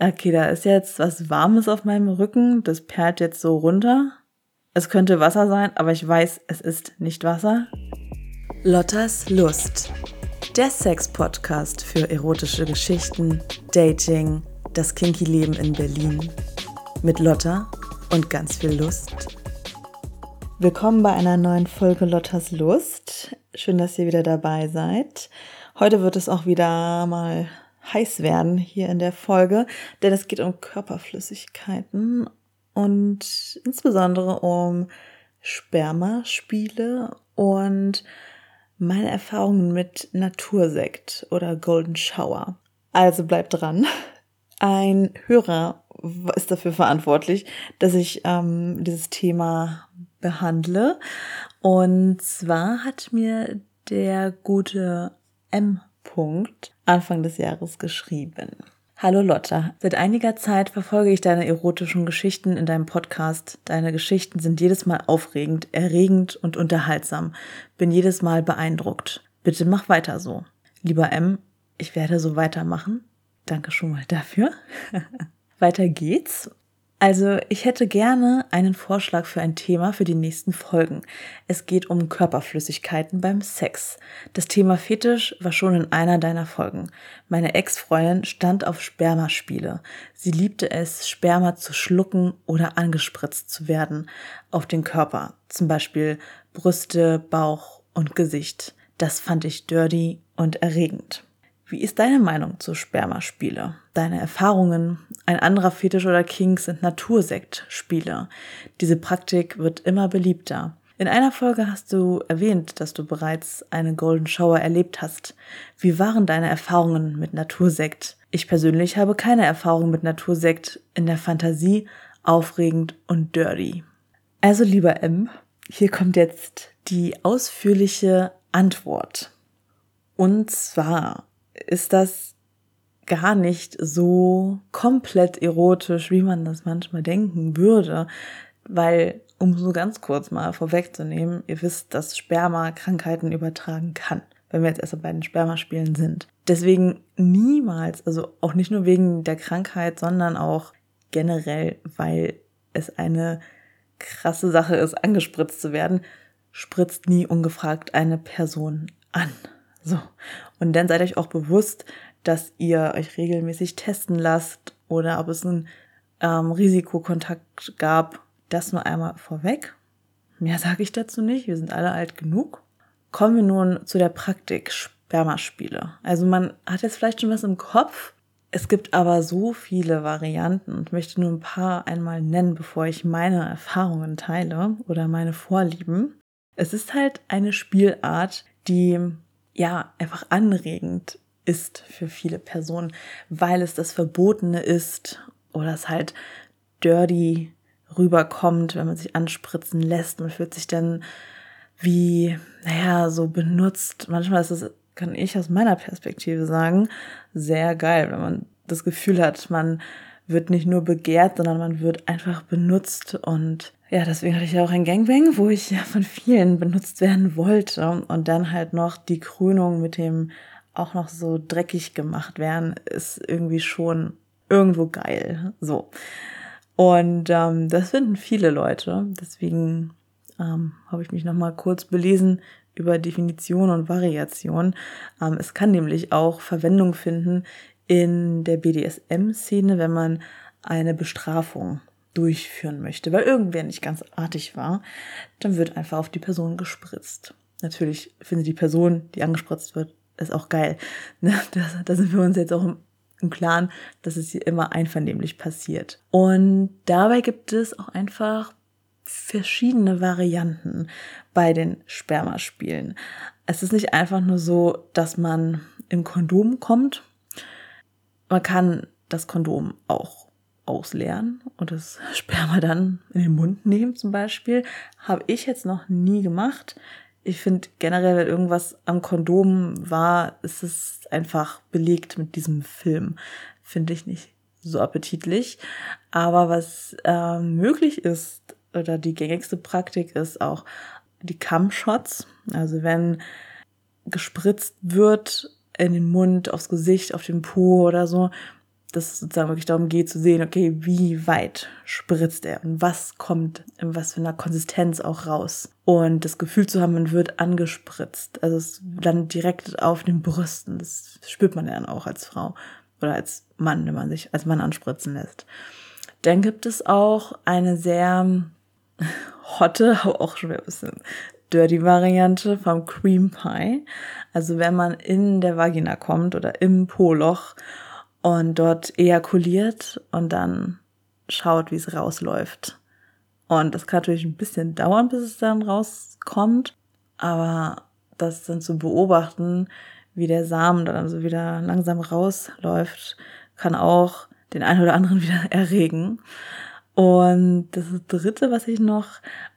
Okay, da ist jetzt was Warmes auf meinem Rücken. Das perlt jetzt so runter. Es könnte Wasser sein, aber ich weiß, es ist nicht Wasser. Lottas Lust. Der Sex-Podcast für erotische Geschichten, Dating, das Kinky-Leben in Berlin. Mit Lotta und ganz viel Lust. Willkommen bei einer neuen Folge Lottas Lust. Schön, dass ihr wieder dabei seid. Heute wird es auch wieder mal heiß werden hier in der Folge, denn es geht um Körperflüssigkeiten und insbesondere um Spermaspiele und meine Erfahrungen mit Natursekt oder Golden Shower. Also bleibt dran. Ein Hörer ist dafür verantwortlich, dass ich ähm, dieses Thema behandle. Und zwar hat mir der gute M. Punkt Anfang des Jahres geschrieben. Hallo Lotta, seit einiger Zeit verfolge ich deine erotischen Geschichten in deinem Podcast. Deine Geschichten sind jedes Mal aufregend, erregend und unterhaltsam. Bin jedes Mal beeindruckt. Bitte mach weiter so. Lieber M, ich werde so weitermachen. Danke schon mal dafür. weiter geht's also ich hätte gerne einen Vorschlag für ein Thema für die nächsten Folgen. Es geht um Körperflüssigkeiten beim Sex. Das Thema Fetisch war schon in einer deiner Folgen. Meine Ex-Freundin stand auf Spermaspiele. Sie liebte es, Sperma zu schlucken oder angespritzt zu werden auf den Körper. Zum Beispiel Brüste, Bauch und Gesicht. Das fand ich dirty und erregend. Wie ist deine Meinung zu Spermaspiele? Deine Erfahrungen? Ein anderer Fetisch oder Kink sind Natursektspiele. Diese Praktik wird immer beliebter. In einer Folge hast du erwähnt, dass du bereits eine Golden Shower erlebt hast. Wie waren deine Erfahrungen mit Natursekt? Ich persönlich habe keine Erfahrung mit Natursekt in der Fantasie, aufregend und dirty. Also lieber M, hier kommt jetzt die ausführliche Antwort. Und zwar ist das gar nicht so komplett erotisch, wie man das manchmal denken würde, weil, um so ganz kurz mal vorwegzunehmen, ihr wisst, dass Sperma Krankheiten übertragen kann, wenn wir jetzt erst bei den Spermaspielen sind. Deswegen niemals, also auch nicht nur wegen der Krankheit, sondern auch generell, weil es eine krasse Sache ist, angespritzt zu werden, spritzt nie ungefragt eine Person an. So. Und dann seid euch auch bewusst, dass ihr euch regelmäßig testen lasst oder ob es einen ähm, Risikokontakt gab. Das nur einmal vorweg. Mehr sage ich dazu nicht. Wir sind alle alt genug. Kommen wir nun zu der Praktik Spermaspiele. Also man hat jetzt vielleicht schon was im Kopf. Es gibt aber so viele Varianten und möchte nur ein paar einmal nennen, bevor ich meine Erfahrungen teile oder meine Vorlieben. Es ist halt eine Spielart, die ja einfach anregend ist für viele Personen, weil es das Verbotene ist oder es halt dirty rüberkommt, wenn man sich anspritzen lässt. Man fühlt sich dann wie, naja, so benutzt. Manchmal ist es, kann ich aus meiner Perspektive sagen, sehr geil, wenn man das Gefühl hat, man wird nicht nur begehrt, sondern man wird einfach benutzt und ja, deswegen hatte ich ja auch ein Gangbang, wo ich ja von vielen benutzt werden wollte. Und dann halt noch die Krönung mit dem auch noch so dreckig gemacht werden, ist irgendwie schon irgendwo geil. So. Und ähm, das finden viele Leute. Deswegen ähm, habe ich mich nochmal kurz belesen über Definition und Variation. Ähm, es kann nämlich auch Verwendung finden in der BDSM-Szene, wenn man eine Bestrafung durchführen möchte, weil irgendwer nicht ganz artig war, dann wird einfach auf die Person gespritzt. Natürlich findet die Person, die angespritzt wird, ist auch geil. Ne? Da sind wir uns jetzt auch im, im Klaren, dass es hier immer einvernehmlich passiert. Und dabei gibt es auch einfach verschiedene Varianten bei den Spermaspielen. Es ist nicht einfach nur so, dass man im Kondom kommt. Man kann das Kondom auch ausleeren und das Sperma dann in den Mund nehmen zum Beispiel. Habe ich jetzt noch nie gemacht. Ich finde generell, wenn irgendwas am Kondom war, ist es einfach belegt mit diesem Film. Finde ich nicht so appetitlich. Aber was äh, möglich ist, oder die gängigste Praktik ist auch die Cam-Shots. Also wenn gespritzt wird in den Mund, aufs Gesicht, auf den Po oder so, dass es sozusagen wirklich darum geht zu sehen, okay, wie weit spritzt er und was kommt in was für einer Konsistenz auch raus. Und das Gefühl zu haben, man wird angespritzt. Also es dann direkt auf den Brüsten. Das spürt man ja dann auch als Frau oder als Mann, wenn man sich als Mann anspritzen lässt. Dann gibt es auch eine sehr hotte, aber auch schon ein bisschen dirty Variante vom Cream Pie. Also wenn man in der Vagina kommt oder im Po-Loch und dort ejakuliert und dann schaut, wie es rausläuft. Und das kann natürlich ein bisschen dauern, bis es dann rauskommt, aber das dann zu beobachten, wie der Samen dann so wieder langsam rausläuft, kann auch den einen oder anderen wieder erregen. Und das dritte, was ich noch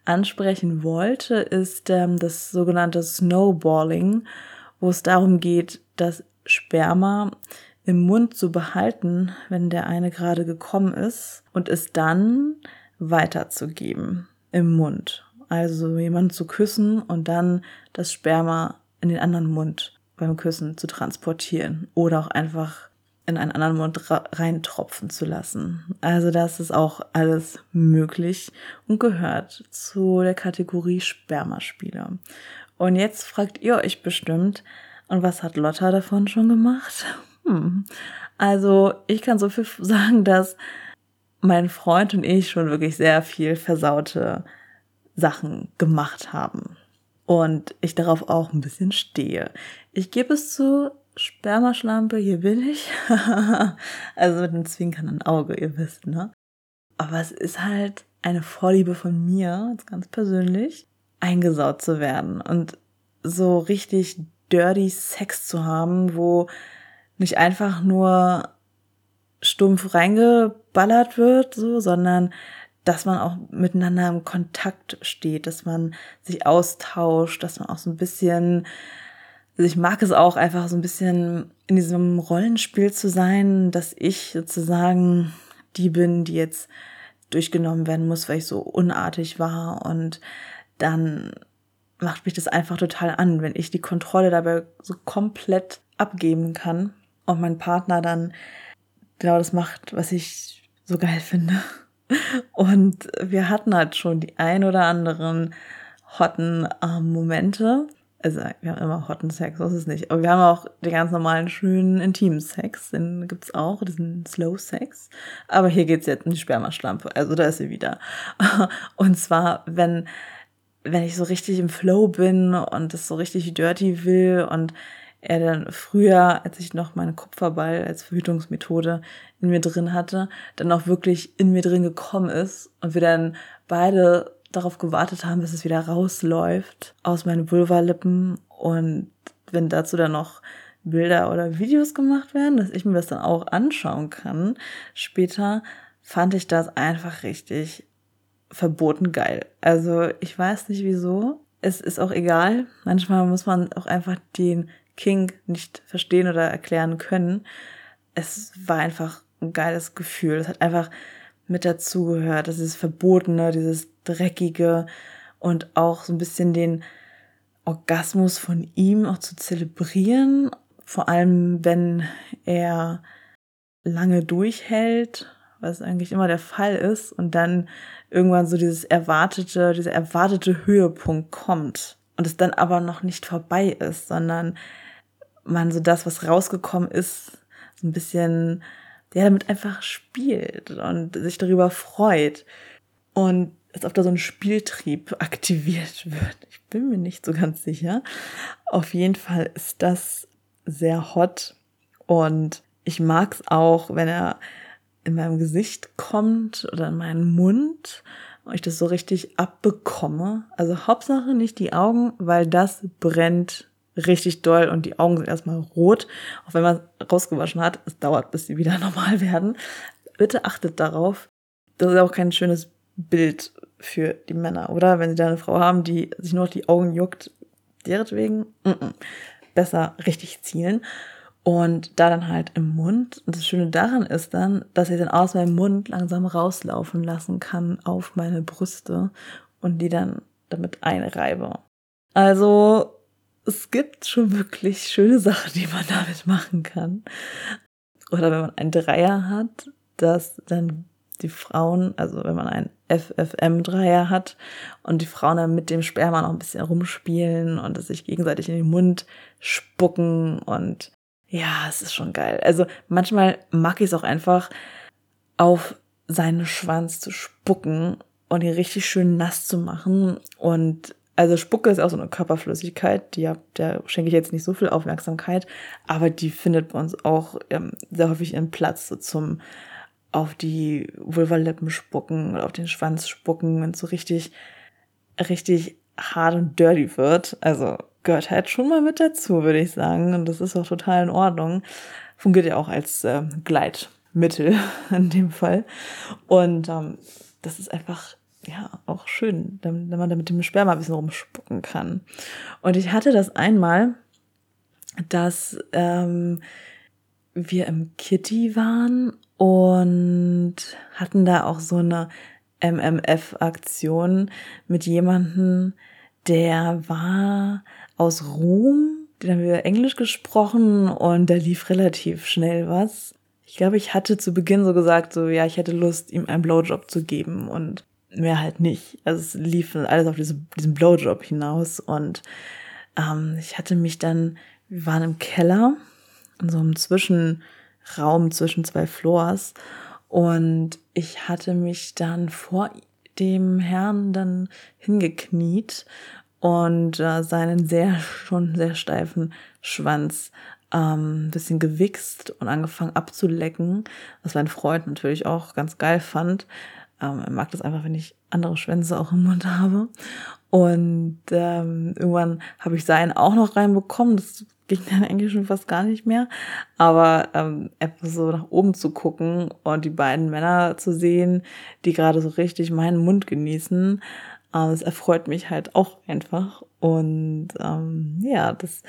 ansprechen wollte, ist ähm, das sogenannte Snowballing, wo es darum geht, das Sperma im Mund zu behalten, wenn der eine gerade gekommen ist und es dann weiterzugeben im Mund. Also jemanden zu küssen und dann das Sperma in den anderen Mund beim Küssen zu transportieren oder auch einfach in einen anderen Mund reintropfen zu lassen. Also das ist auch alles möglich und gehört zu der Kategorie Spermaspieler. Und jetzt fragt ihr euch bestimmt, und was hat Lotta davon schon gemacht? Hm. Also ich kann so viel sagen, dass mein Freund und ich schon wirklich sehr viel versaute Sachen gemacht haben. Und ich darauf auch ein bisschen stehe. Ich gebe es zu, Spermaschlampe, hier bin ich. also mit einem zwinkernden Auge, ihr wisst, ne? Aber es ist halt eine Vorliebe von mir, ganz persönlich, eingesaut zu werden und so richtig dirty Sex zu haben, wo nicht einfach nur stumpf reingeballert wird, so, sondern dass man auch miteinander im Kontakt steht, dass man sich austauscht, dass man auch so ein bisschen also ich mag es auch einfach so ein bisschen in diesem Rollenspiel zu sein, dass ich sozusagen die bin, die jetzt durchgenommen werden muss, weil ich so unartig war. Und dann macht mich das einfach total an, wenn ich die Kontrolle dabei so komplett abgeben kann und mein Partner dann genau das macht, was ich so geil finde. Und wir hatten halt schon die ein oder anderen hotten äh, Momente also wir haben immer hotten Sex, so ist es nicht. Aber wir haben auch den ganz normalen, schönen, intimen Sex. Den gibt's auch, diesen Slow Sex. Aber hier geht's jetzt um die Spermaschlampe. Also da ist sie wieder. Und zwar, wenn, wenn ich so richtig im Flow bin und das so richtig dirty will und er dann früher, als ich noch meinen Kupferball als Verhütungsmethode in mir drin hatte, dann auch wirklich in mir drin gekommen ist und wir dann beide darauf gewartet haben, bis es wieder rausläuft aus meinen Vulvalippen und wenn dazu dann noch Bilder oder Videos gemacht werden, dass ich mir das dann auch anschauen kann, später fand ich das einfach richtig verboten geil. Also ich weiß nicht wieso. Es ist auch egal. Manchmal muss man auch einfach den King nicht verstehen oder erklären können. Es war einfach ein geiles Gefühl. Es hat einfach mit dazugehört. Das ist Verbotene, dieses Dreckige und auch so ein bisschen den Orgasmus von ihm auch zu zelebrieren. Vor allem, wenn er lange durchhält, was eigentlich immer der Fall ist, und dann irgendwann so dieses erwartete, dieser erwartete Höhepunkt kommt und es dann aber noch nicht vorbei ist, sondern man so das, was rausgekommen ist, so ein bisschen der damit einfach spielt und sich darüber freut. Und als ob da so ein Spieltrieb aktiviert wird. Ich bin mir nicht so ganz sicher. Auf jeden Fall ist das sehr hot und ich mag es auch, wenn er in meinem Gesicht kommt oder in meinen Mund und ich das so richtig abbekomme. Also Hauptsache nicht die Augen, weil das brennt richtig doll und die Augen sind erstmal rot, auch wenn man rausgewaschen hat. Es dauert, bis sie wieder normal werden. Bitte achtet darauf. Das ist auch kein schönes Bild für die Männer, oder? Wenn sie da eine Frau haben, die sich nur die Augen juckt, deretwegen, mm -mm. besser richtig zielen. Und da dann halt im Mund. Und das Schöne daran ist dann, dass ich dann aus meinem Mund langsam rauslaufen lassen kann auf meine Brüste und die dann damit einreibe. Also es gibt schon wirklich schöne Sachen, die man damit machen kann. oder wenn man einen Dreier hat, dass dann die Frauen, also wenn man einen FFM-Dreier hat und die Frauen dann mit dem Sperma noch ein bisschen rumspielen und es sich gegenseitig in den Mund spucken und ja, es ist schon geil. Also manchmal mag ich es auch einfach, auf seinen Schwanz zu spucken und ihn richtig schön nass zu machen. Und also Spucke ist auch so eine Körperflüssigkeit, die der schenke ich jetzt nicht so viel Aufmerksamkeit, aber die findet bei uns auch ähm, sehr häufig ihren Platz so zum auf die Vulvalippen spucken oder auf den Schwanz spucken, wenn es so richtig, richtig hart und dirty wird. Also gehört halt schon mal mit dazu, würde ich sagen. Und das ist auch total in Ordnung. Fungiert ja auch als äh, Gleitmittel in dem Fall. Und ähm, das ist einfach ja auch schön, wenn man da mit dem Sperma ein bisschen rumspucken kann. Und ich hatte das einmal, dass ähm, wir im Kitty waren und hatten da auch so eine MMF-Aktion mit jemandem, der war aus Rom, den haben wir Englisch gesprochen und da lief relativ schnell was. Ich glaube, ich hatte zu Beginn so gesagt, so ja, ich hätte Lust, ihm einen Blowjob zu geben und mehr halt nicht. Also es lief alles auf diese, diesen Blowjob hinaus und ähm, ich hatte mich dann, wir waren im Keller, in so einem Zwischen Raum zwischen zwei Floors. Und ich hatte mich dann vor dem Herrn dann hingekniet und äh, seinen sehr schon sehr steifen Schwanz ähm, bisschen gewichst und angefangen abzulecken, was mein Freund natürlich auch ganz geil fand. Ähm, er mag das einfach, wenn ich andere Schwänze auch im Mund habe. Und ähm, irgendwann habe ich seinen auch noch reinbekommen. Das ging dann eigentlich schon fast gar nicht mehr. Aber ähm, einfach so nach oben zu gucken und die beiden Männer zu sehen, die gerade so richtig meinen Mund genießen, äh, das erfreut mich halt auch einfach. Und ähm, ja, das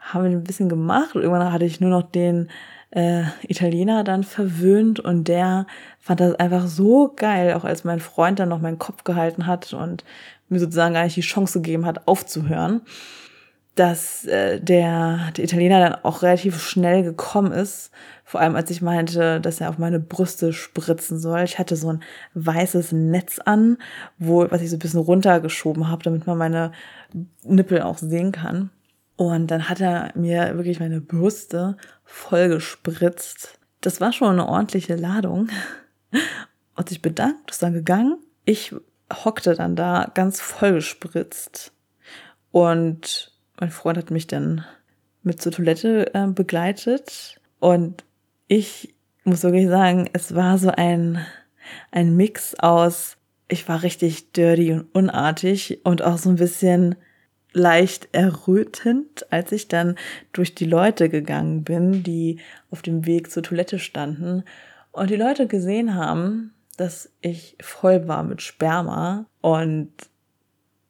haben wir ein bisschen gemacht. Irgendwann hatte ich nur noch den äh, Italiener dann verwöhnt und der fand das einfach so geil, auch als mein Freund dann noch meinen Kopf gehalten hat und mir sozusagen gar nicht die Chance gegeben hat, aufzuhören dass äh, der, der Italiener dann auch relativ schnell gekommen ist. Vor allem, als ich meinte, dass er auf meine Brüste spritzen soll. Ich hatte so ein weißes Netz an, wo, was ich so ein bisschen runtergeschoben habe, damit man meine Nippel auch sehen kann. Und dann hat er mir wirklich meine Brüste voll gespritzt. Das war schon eine ordentliche Ladung. Hat sich bedankt, ist dann gegangen. Ich hockte dann da ganz voll gespritzt. Und mein Freund hat mich dann mit zur Toilette äh, begleitet. Und ich muss wirklich sagen, es war so ein, ein Mix aus, ich war richtig dirty und unartig und auch so ein bisschen leicht errötend, als ich dann durch die Leute gegangen bin, die auf dem Weg zur Toilette standen und die Leute gesehen haben, dass ich voll war mit Sperma und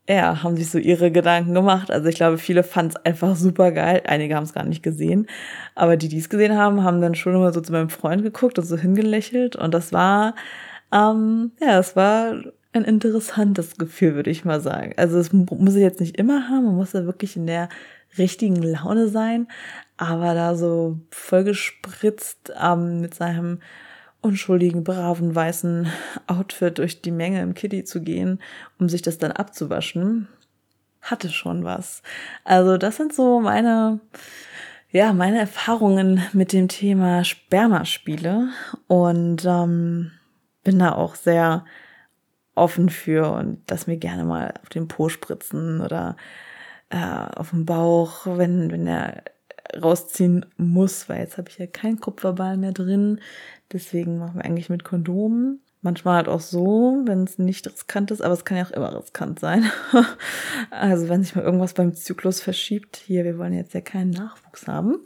ja, haben sich so ihre Gedanken gemacht. Also ich glaube, viele fanden es einfach super geil. Einige haben es gar nicht gesehen. Aber die, die es gesehen haben, haben dann schon immer so zu meinem Freund geguckt und so hingelächelt. Und das war, ähm, ja, es war ein interessantes Gefühl, würde ich mal sagen. Also es muss ich jetzt nicht immer haben. Man muss da wirklich in der richtigen Laune sein. Aber da so vollgespritzt ähm, mit seinem unschuldigen, braven, weißen Outfit durch die Menge im Kitty zu gehen, um sich das dann abzuwaschen, hatte schon was. Also das sind so meine, ja, meine Erfahrungen mit dem Thema Spermaspiele und ähm, bin da auch sehr offen für und lass mir gerne mal auf den Po spritzen oder äh, auf den Bauch, wenn, wenn er rausziehen muss, weil jetzt habe ich ja keinen Kupferball mehr drin. Deswegen machen wir eigentlich mit Kondomen. Manchmal halt auch so, wenn es nicht riskant ist, aber es kann ja auch immer riskant sein. also wenn sich mal irgendwas beim Zyklus verschiebt, hier, wir wollen jetzt ja keinen Nachwuchs haben.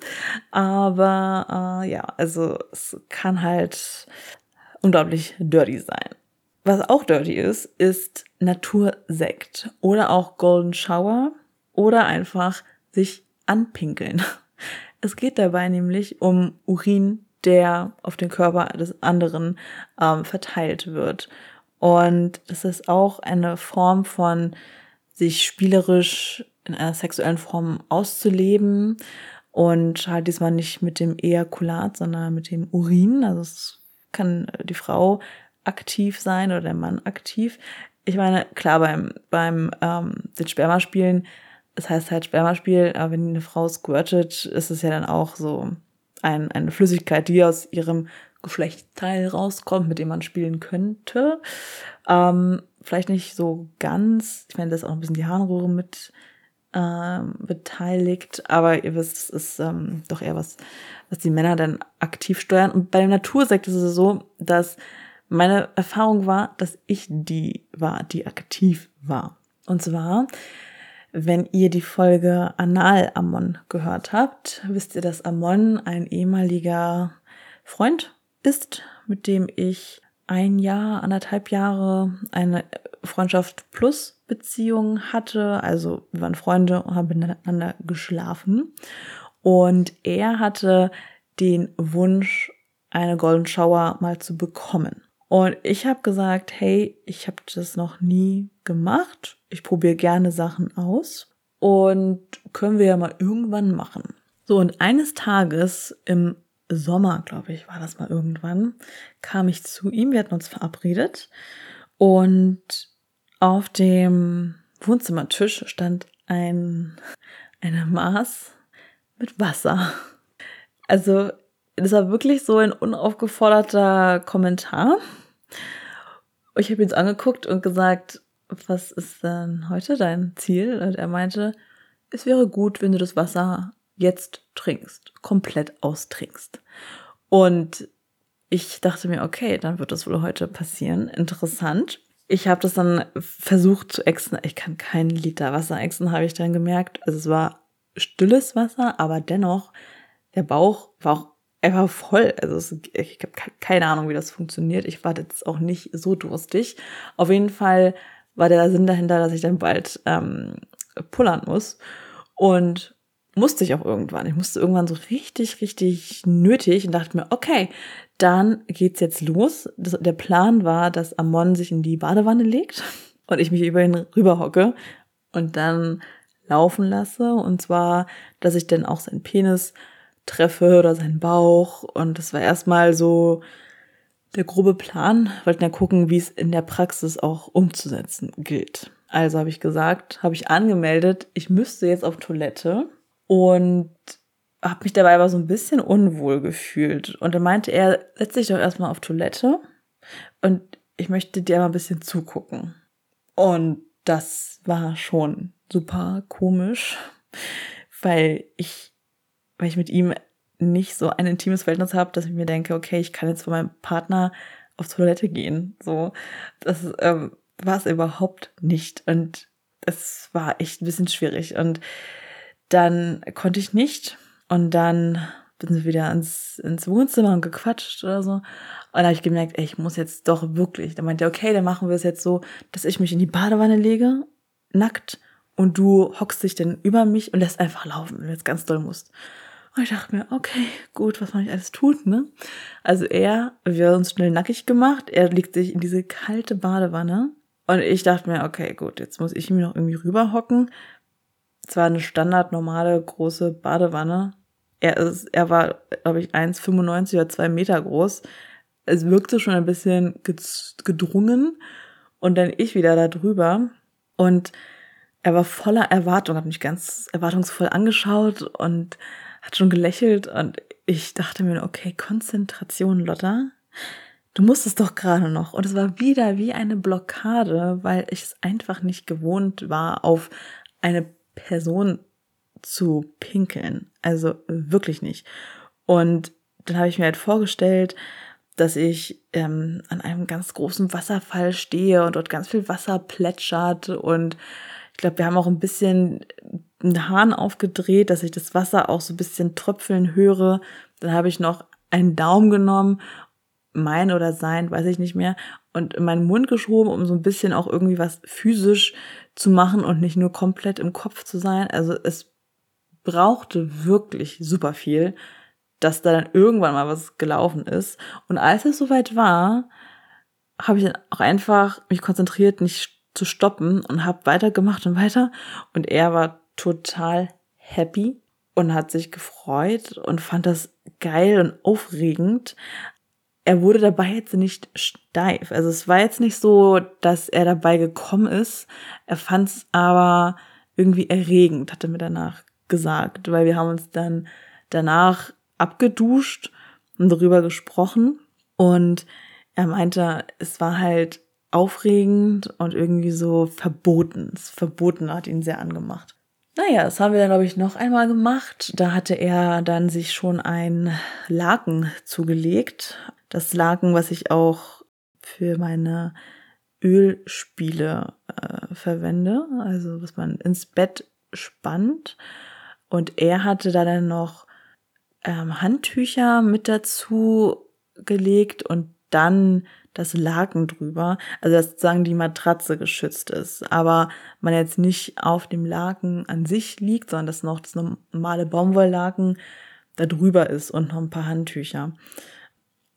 Aber äh, ja, also es kann halt unglaublich dirty sein. Was auch dirty ist, ist Natursekt oder auch Golden Shower oder einfach sich anpinkeln. Es geht dabei nämlich um Urin, der auf den Körper des anderen ähm, verteilt wird. Und es ist auch eine Form von sich spielerisch in einer sexuellen Form auszuleben Und halt diesmal nicht mit dem Ejakulat, sondern mit dem Urin. Also es kann die Frau aktiv sein oder der Mann aktiv. Ich meine, klar, beim, beim ähm, den Spermaspielen, es heißt halt Spermaspiel, aber wenn eine Frau squirtet, ist es ja dann auch so ein, eine Flüssigkeit, die aus ihrem Geschlechtsteil rauskommt, mit dem man spielen könnte. Ähm, vielleicht nicht so ganz. Ich meine, da ist auch ein bisschen die Harnröhre mit ähm, beteiligt, aber ihr wisst, es ist ähm, doch eher was, was die Männer dann aktiv steuern. Und bei dem Natursekt ist es so, dass meine Erfahrung war, dass ich die war, die aktiv war. Und zwar, wenn ihr die Folge Anal Amon gehört habt, wisst ihr, dass Amon ein ehemaliger Freund ist, mit dem ich ein Jahr, anderthalb Jahre eine Freundschaft plus Beziehung hatte. Also wir waren Freunde und haben miteinander geschlafen. Und er hatte den Wunsch, eine Golden Shower mal zu bekommen. Und ich habe gesagt, hey, ich habe das noch nie gemacht. Ich probiere gerne Sachen aus und können wir ja mal irgendwann machen. So, und eines Tages im Sommer, glaube ich, war das mal irgendwann, kam ich zu ihm, wir hatten uns verabredet und auf dem Wohnzimmertisch stand ein, eine Maß mit Wasser. Also, das war wirklich so ein unaufgeforderter Kommentar. Ich habe ihn angeguckt und gesagt, was ist denn heute dein Ziel? Und er meinte, es wäre gut, wenn du das Wasser jetzt trinkst, komplett austrinkst. Und ich dachte mir, okay, dann wird das wohl heute passieren. Interessant. Ich habe das dann versucht zu exen. Ich kann keinen Liter Wasser exen, habe ich dann gemerkt. Also es war stilles Wasser, aber dennoch, der Bauch war auch einfach voll. Also es, ich habe keine Ahnung, wie das funktioniert. Ich war jetzt auch nicht so durstig. Auf jeden Fall war der Sinn dahinter, dass ich dann bald ähm, pullern muss. Und musste ich auch irgendwann. Ich musste irgendwann so richtig, richtig nötig und dachte mir, okay, dann geht's jetzt los. Das, der Plan war, dass Amon sich in die Badewanne legt und ich mich über ihn rüberhocke und dann laufen lasse. Und zwar, dass ich dann auch seinen Penis treffe oder seinen Bauch. Und das war erstmal so der grobe Plan. Wollten ja gucken, wie es in der Praxis auch umzusetzen gilt. Also habe ich gesagt, habe ich angemeldet, ich müsste jetzt auf Toilette und habe mich dabei aber so ein bisschen unwohl gefühlt. Und dann meinte er, setz dich doch erstmal auf Toilette und ich möchte dir mal ein bisschen zugucken. Und das war schon super komisch, weil ich, weil ich mit ihm nicht so ein intimes Verhältnis habe, dass ich mir denke, okay, ich kann jetzt von meinem Partner auf Toilette gehen. So, das ähm, war es überhaupt nicht. Und es war echt ein bisschen schwierig. Und dann konnte ich nicht. Und dann bin ich wieder ins, ins Wohnzimmer und gequatscht oder so. Und da habe ich gemerkt, ey, ich muss jetzt doch wirklich. Dann meinte er, okay, dann machen wir es jetzt so, dass ich mich in die Badewanne lege, nackt, und du hockst dich dann über mich und lässt einfach laufen, wenn du jetzt ganz doll musst. Und ich dachte mir, okay, gut, was man nicht alles tut, ne? Also er, wir haben uns schnell nackig gemacht, er legt sich in diese kalte Badewanne und ich dachte mir, okay, gut, jetzt muss ich mich noch irgendwie rüberhocken, zwar eine standard normale große Badewanne. Er ist, er war, glaube ich, 1,95 oder 2 Meter groß. Es wirkte schon ein bisschen gedrungen. Und dann ich wieder da drüber. Und er war voller Erwartung, hat mich ganz erwartungsvoll angeschaut und hat schon gelächelt. Und ich dachte mir, okay, Konzentration, Lotta. Du musstest doch gerade noch. Und es war wieder wie eine Blockade, weil ich es einfach nicht gewohnt war, auf eine Person zu pinkeln. Also wirklich nicht. Und dann habe ich mir halt vorgestellt, dass ich ähm, an einem ganz großen Wasserfall stehe und dort ganz viel Wasser plätschert. Und ich glaube, wir haben auch ein bisschen einen Hahn aufgedreht, dass ich das Wasser auch so ein bisschen tröpfeln höre. Dann habe ich noch einen Daumen genommen, mein oder sein, weiß ich nicht mehr, und in meinen Mund geschoben, um so ein bisschen auch irgendwie was physisch zu machen und nicht nur komplett im Kopf zu sein. Also es brauchte wirklich super viel, dass da dann irgendwann mal was gelaufen ist. Und als es soweit war, habe ich dann auch einfach mich konzentriert, nicht zu stoppen und habe weitergemacht und weiter. Und er war total happy. und hat sich gefreut und fand das geil und aufregend. Er wurde dabei jetzt nicht steif. Also es war jetzt nicht so, dass er dabei gekommen ist. Er fand es aber irgendwie erregend, hatte mir danach gesagt, weil wir haben uns dann danach abgeduscht und darüber gesprochen und er meinte, es war halt aufregend und irgendwie so verboten. Das Verboten hat ihn sehr angemacht. Naja, das haben wir dann, glaube ich, noch einmal gemacht. Da hatte er dann sich schon ein Laken zugelegt. Das Laken, was ich auch für meine Ölspiele äh, verwende, also was man ins Bett spannt. Und er hatte da dann noch ähm, Handtücher mit dazu gelegt und dann das Laken drüber, also dass sozusagen die Matratze geschützt ist, aber man jetzt nicht auf dem Laken an sich liegt, sondern dass noch das normale Baumwolllaken da drüber ist und noch ein paar Handtücher.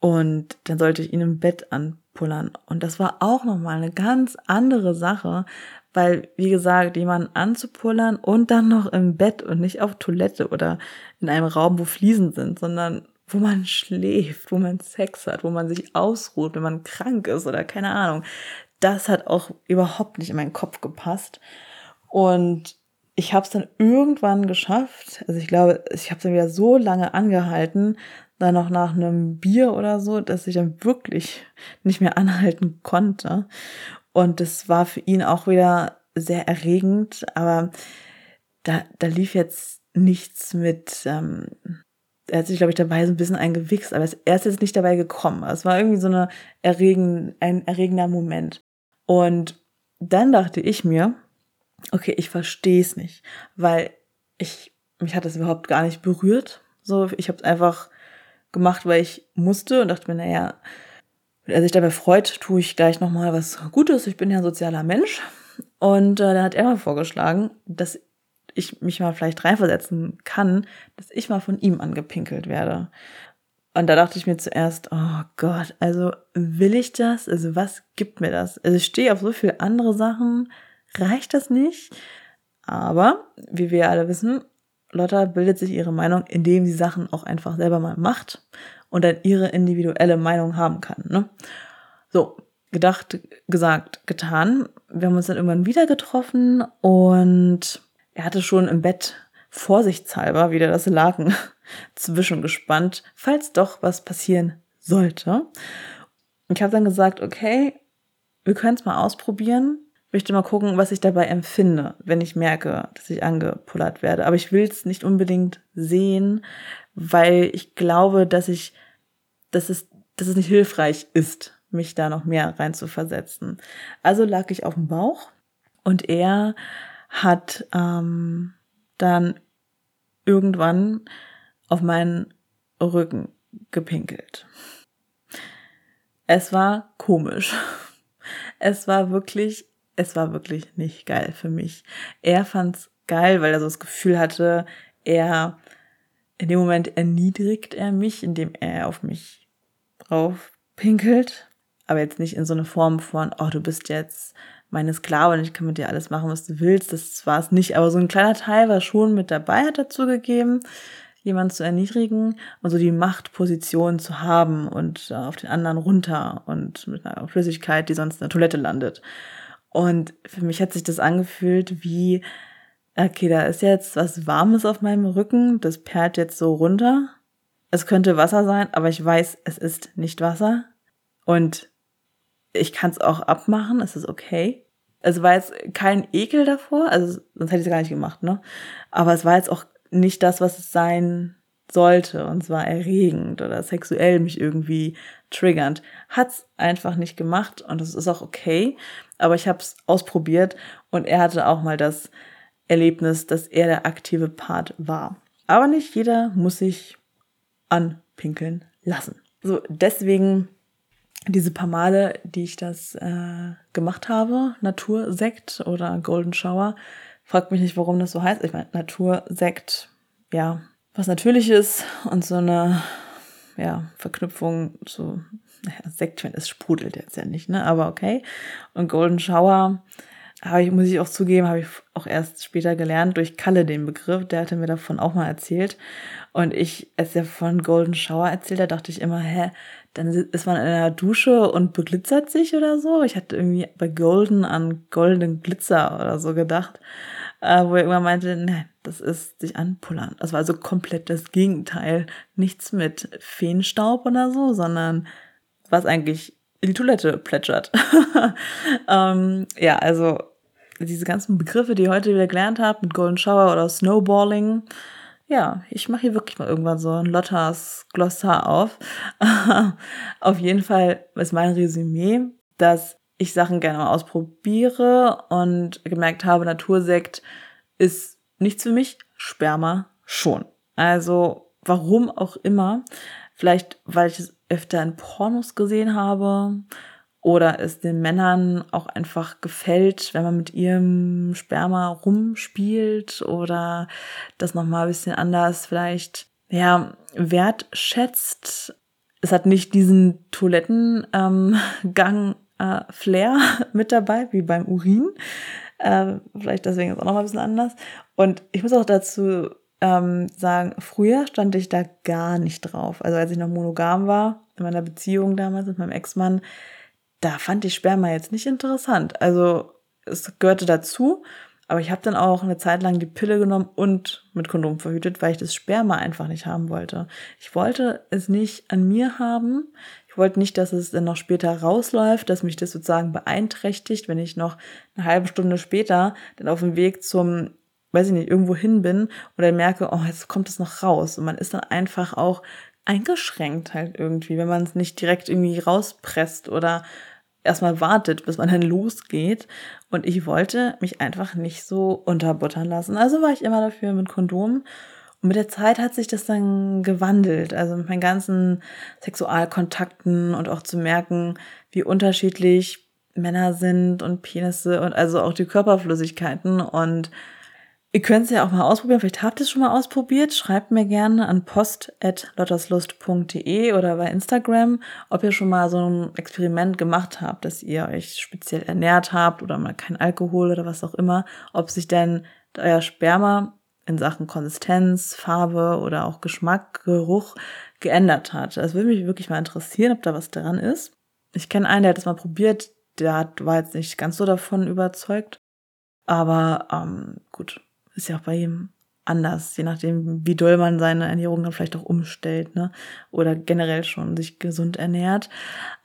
Und dann sollte ich ihn im Bett anpullern. Und das war auch nochmal eine ganz andere Sache, weil, wie gesagt, jemanden anzupullern und dann noch im Bett und nicht auf Toilette oder in einem Raum, wo Fliesen sind, sondern wo man schläft, wo man Sex hat, wo man sich ausruht, wenn man krank ist oder keine Ahnung. Das hat auch überhaupt nicht in meinen Kopf gepasst. Und ich habe es dann irgendwann geschafft. Also ich glaube, ich habe es dann wieder so lange angehalten, dann noch nach einem Bier oder so, dass ich dann wirklich nicht mehr anhalten konnte. Und das war für ihn auch wieder sehr erregend, aber da, da lief jetzt nichts mit ähm, er hat sich, glaube ich, dabei so ein bisschen eingewichst, aber er ist jetzt nicht dabei gekommen. Es war irgendwie so eine erregen, ein erregender Moment. Und dann dachte ich mir, okay, ich verstehe es nicht, weil ich, mich hat das überhaupt gar nicht berührt. So, ich habe es einfach gemacht, weil ich musste und dachte mir, naja, wenn er sich dabei freut, tue ich gleich nochmal was Gutes. Ich bin ja ein sozialer Mensch. Und äh, dann hat er mal vorgeschlagen, dass ich mich mal vielleicht reinversetzen kann, dass ich mal von ihm angepinkelt werde. Und da dachte ich mir zuerst, oh Gott, also will ich das? Also was gibt mir das? Also ich stehe auf so viele andere Sachen, reicht das nicht? Aber, wie wir alle wissen, Lotta bildet sich ihre Meinung, indem sie Sachen auch einfach selber mal macht und dann ihre individuelle Meinung haben kann. Ne? So, gedacht, gesagt, getan. Wir haben uns dann irgendwann wieder getroffen und er hatte schon im Bett vorsichtshalber wieder das Laken zwischengespannt, falls doch was passieren sollte. Ich habe dann gesagt, okay, wir können es mal ausprobieren. Ich möchte mal gucken, was ich dabei empfinde, wenn ich merke, dass ich angepullert werde. Aber ich will es nicht unbedingt sehen, weil ich glaube, dass ich, dass es, dass es nicht hilfreich ist, mich da noch mehr rein zu versetzen. Also lag ich auf dem Bauch und er hat ähm, dann irgendwann auf meinen Rücken gepinkelt. Es war komisch. Es war wirklich, es war wirklich nicht geil für mich. Er fand's geil, weil er so das Gefühl hatte, er in dem Moment erniedrigt er mich, indem er auf mich drauf pinkelt. Aber jetzt nicht in so eine Form von, oh, du bist jetzt meine Sklavin, ich kann mit dir alles machen, was du willst. Das war es nicht, aber so ein kleiner Teil war schon mit dabei, hat dazu gegeben, jemanden zu erniedrigen und so die Machtposition zu haben und äh, auf den anderen runter und mit einer Flüssigkeit, die sonst in der Toilette landet. Und für mich hat sich das angefühlt wie, okay, da ist jetzt was Warmes auf meinem Rücken, das perlt jetzt so runter. Es könnte Wasser sein, aber ich weiß, es ist nicht Wasser. Und ich kann es auch abmachen, es ist okay. Es war jetzt kein Ekel davor, also sonst hätte ich es gar nicht gemacht, ne? Aber es war jetzt auch nicht das, was es sein sollte und zwar erregend oder sexuell mich irgendwie triggernd. Hat's einfach nicht gemacht und das ist auch okay, aber ich habe es ausprobiert und er hatte auch mal das Erlebnis, dass er der aktive Part war. Aber nicht jeder muss sich anpinkeln lassen. So, deswegen diese paar Male, die ich das äh, gemacht habe, Natursekt oder Golden Shower, fragt mich nicht, warum das so heißt. Ich meine, Natursekt, ja, was natürlich ist und so eine ja, Verknüpfung zu naja, Sekt, es sprudelt jetzt ja nicht, ne? Aber okay. Und Golden Shower habe ich, muss ich auch zugeben, habe ich auch erst später gelernt durch Kalle den Begriff. Der hatte mir davon auch mal erzählt. Und ich, als er von Golden Shower erzählt hat, dachte ich immer, hä, dann ist man in einer Dusche und beglitzert sich oder so. Ich hatte irgendwie bei Golden an Golden Glitzer oder so gedacht, äh, wo er irgendwann meinte, nein, das ist sich anpullern. Das war also komplett das Gegenteil. Nichts mit Feenstaub oder so, sondern was eigentlich in die Toilette plätschert. ähm, ja, also diese ganzen Begriffe, die ich heute wieder gelernt habe, mit Golden Shower oder Snowballing, ja, ich mache hier wirklich mal irgendwann so ein Lottas Glossar auf. auf jeden Fall ist mein Resümee, dass ich Sachen gerne mal ausprobiere und gemerkt habe, Natursekt ist nichts für mich, Sperma schon. Also warum auch immer. Vielleicht, weil ich es öfter in Pornos gesehen habe oder es den Männern auch einfach gefällt, wenn man mit ihrem Sperma rumspielt oder das nochmal ein bisschen anders vielleicht, ja, wertschätzt. Es hat nicht diesen Toilettengang ähm, äh, mit dabei, wie beim Urin. Äh, vielleicht deswegen ist es auch nochmal ein bisschen anders. Und ich muss auch dazu ähm, sagen, früher stand ich da gar nicht drauf. Also als ich noch monogam war, in meiner Beziehung damals mit meinem Ex-Mann, da fand ich Sperma jetzt nicht interessant. Also es gehörte dazu, aber ich habe dann auch eine Zeit lang die Pille genommen und mit Kondom verhütet, weil ich das Sperma einfach nicht haben wollte. Ich wollte es nicht an mir haben. Ich wollte nicht, dass es dann noch später rausläuft, dass mich das sozusagen beeinträchtigt, wenn ich noch eine halbe Stunde später dann auf dem Weg zum, weiß ich nicht, irgendwo hin bin oder merke, oh, jetzt kommt es noch raus. Und man ist dann einfach auch eingeschränkt halt irgendwie, wenn man es nicht direkt irgendwie rauspresst oder erstmal wartet, bis man dann losgeht. Und ich wollte mich einfach nicht so unterbuttern lassen. Also war ich immer dafür mit Kondom. Und mit der Zeit hat sich das dann gewandelt. Also mit meinen ganzen Sexualkontakten und auch zu merken, wie unterschiedlich Männer sind und Penisse und also auch die Körperflüssigkeiten und Ihr könnt es ja auch mal ausprobieren. Vielleicht habt ihr es schon mal ausprobiert. Schreibt mir gerne an post.lotterslust.de oder bei Instagram, ob ihr schon mal so ein Experiment gemacht habt, dass ihr euch speziell ernährt habt oder mal kein Alkohol oder was auch immer. Ob sich denn euer Sperma in Sachen Konsistenz, Farbe oder auch Geschmack, Geruch geändert hat. Das würde mich wirklich mal interessieren, ob da was dran ist. Ich kenne einen, der hat das mal probiert. Der war jetzt nicht ganz so davon überzeugt. Aber ähm, gut, ist ja auch bei jedem anders, je nachdem, wie doll man seine Ernährung dann vielleicht auch umstellt, ne? Oder generell schon sich gesund ernährt.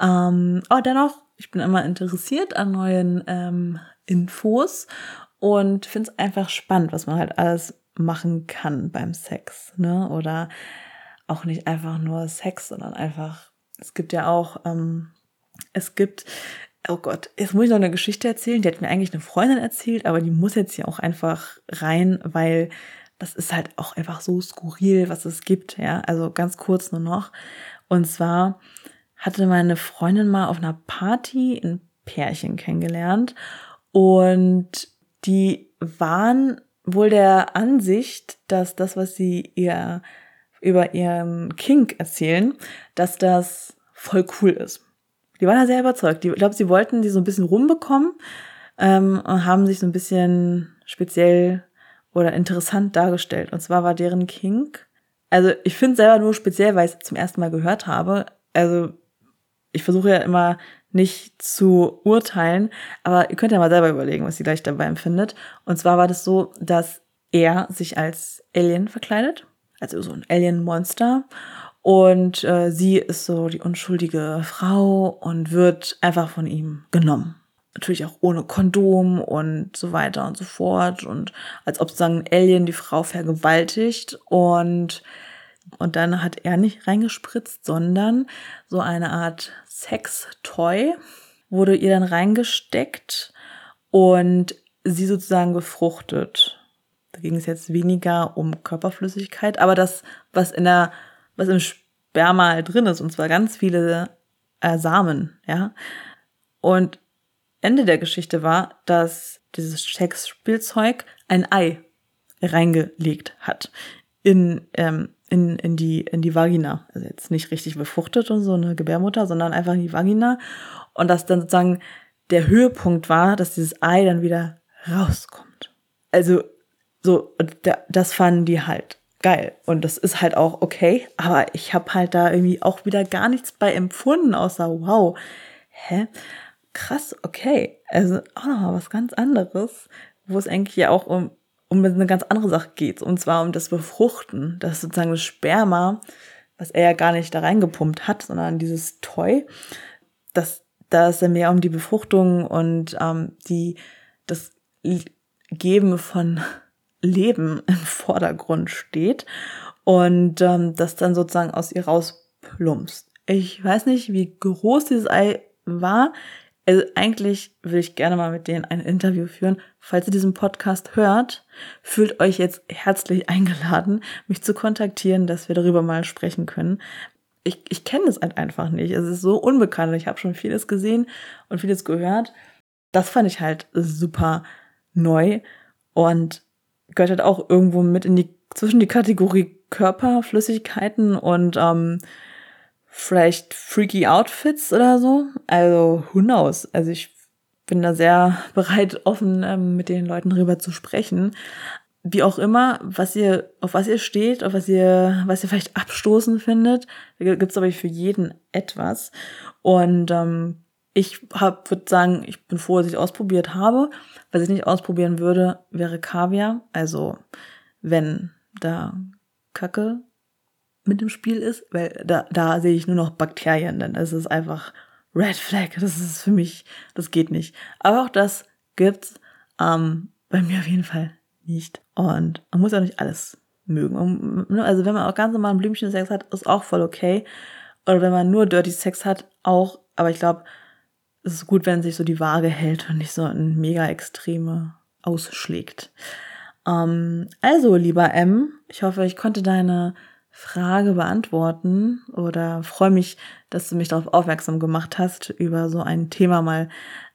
Ähm, aber dennoch, ich bin immer interessiert an neuen ähm, Infos und finde es einfach spannend, was man halt alles machen kann beim Sex, ne? Oder auch nicht einfach nur Sex, sondern einfach, es gibt ja auch, ähm, es gibt Oh Gott, jetzt muss ich noch eine Geschichte erzählen. Die hat mir eigentlich eine Freundin erzählt, aber die muss jetzt hier auch einfach rein, weil das ist halt auch einfach so skurril, was es gibt. Ja, also ganz kurz nur noch. Und zwar hatte meine Freundin mal auf einer Party ein Pärchen kennengelernt und die waren wohl der Ansicht, dass das, was sie ihr über ihren Kink erzählen, dass das voll cool ist. Die waren da sehr überzeugt. ich glaube, sie wollten die so ein bisschen rumbekommen ähm, und haben sich so ein bisschen speziell oder interessant dargestellt. Und zwar war deren Kink. Also ich finde selber nur speziell, weil ich es zum ersten Mal gehört habe. Also ich versuche ja immer nicht zu urteilen, aber ihr könnt ja mal selber überlegen, was ihr gleich dabei empfindet. Und zwar war das so, dass er sich als Alien verkleidet, also so ein Alien-Monster und äh, sie ist so die unschuldige Frau und wird einfach von ihm genommen. Natürlich auch ohne Kondom und so weiter und so fort. Und als ob sozusagen Alien die Frau vergewaltigt. Und, und dann hat er nicht reingespritzt, sondern so eine Art Sex-Toy wurde ihr dann reingesteckt und sie sozusagen befruchtet. Da ging es jetzt weniger um Körperflüssigkeit, aber das, was in der was im Sperma halt drin ist, und zwar ganz viele äh, Samen, ja. Und Ende der Geschichte war, dass dieses Sexspielzeug ein Ei reingelegt hat in, ähm, in, in, die, in die Vagina. Also jetzt nicht richtig befruchtet und so eine Gebärmutter, sondern einfach in die Vagina. Und dass dann sozusagen der Höhepunkt war, dass dieses Ei dann wieder rauskommt. Also so, das fanden die halt geil. Und das ist halt auch okay. Aber ich habe halt da irgendwie auch wieder gar nichts bei empfunden, außer wow, hä? Krass, okay. Also auch nochmal was ganz anderes, wo es eigentlich ja auch um, um eine ganz andere Sache geht. Und zwar um das Befruchten. Das ist sozusagen das Sperma, was er ja gar nicht da reingepumpt hat, sondern dieses Toy. Das, da ist ja mehr um die Befruchtung und ähm, die, das Geben von Leben im Vordergrund steht und ähm, das dann sozusagen aus ihr rausplumpst. Ich weiß nicht, wie groß dieses Ei war. Also eigentlich würde ich gerne mal mit denen ein Interview führen. Falls ihr diesen Podcast hört, fühlt euch jetzt herzlich eingeladen, mich zu kontaktieren, dass wir darüber mal sprechen können. Ich, ich kenne es halt einfach nicht. Es ist so unbekannt. Ich habe schon vieles gesehen und vieles gehört. Das fand ich halt super neu und gehört halt auch irgendwo mit in die, zwischen die Kategorie Körperflüssigkeiten und ähm, vielleicht freaky Outfits oder so. Also, who knows? Also ich bin da sehr bereit, offen ähm, mit den Leuten drüber zu sprechen. Wie auch immer, was ihr, auf was ihr steht, auf was ihr, was ihr vielleicht abstoßen findet, da gibt's aber für jeden etwas. Und ähm, ich würde sagen, ich bin froh, dass ich ausprobiert habe. Was ich nicht ausprobieren würde, wäre Kaviar. Also wenn da Kacke mit dem Spiel ist, weil da, da sehe ich nur noch Bakterien, denn es ist einfach Red Flag. Das ist für mich, das geht nicht. Aber auch das gibt's ähm, bei mir auf jeden Fall nicht. Und man muss auch nicht alles mögen. Ne, also wenn man auch ganz normalen Blümchen-Sex hat, ist auch voll okay. Oder wenn man nur Dirty Sex hat, auch. Aber ich glaube, es ist gut, wenn sich so die Waage hält und nicht so ein mega Extreme ausschlägt. Ähm, also, lieber M, ich hoffe, ich konnte deine Frage beantworten oder freue mich, dass du mich darauf aufmerksam gemacht hast, über so ein Thema mal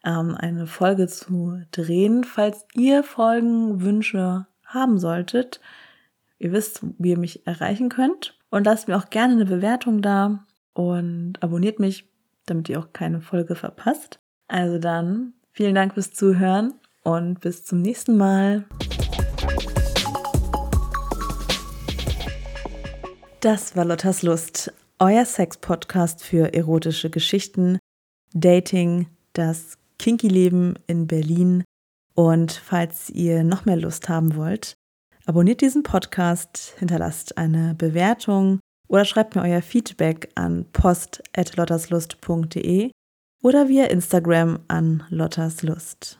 ähm, eine Folge zu drehen. Falls ihr Folgenwünsche haben solltet, ihr wisst, wie ihr mich erreichen könnt. Und lasst mir auch gerne eine Bewertung da und abonniert mich damit ihr auch keine Folge verpasst. Also dann, vielen Dank fürs Zuhören und bis zum nächsten Mal. Das war Lottas Lust, euer Sex-Podcast für erotische Geschichten, Dating, das Kinky-Leben in Berlin. Und falls ihr noch mehr Lust haben wollt, abonniert diesen Podcast, hinterlasst eine Bewertung oder schreibt mir euer Feedback an post.lotterslust.de oder via Instagram an lotterslust.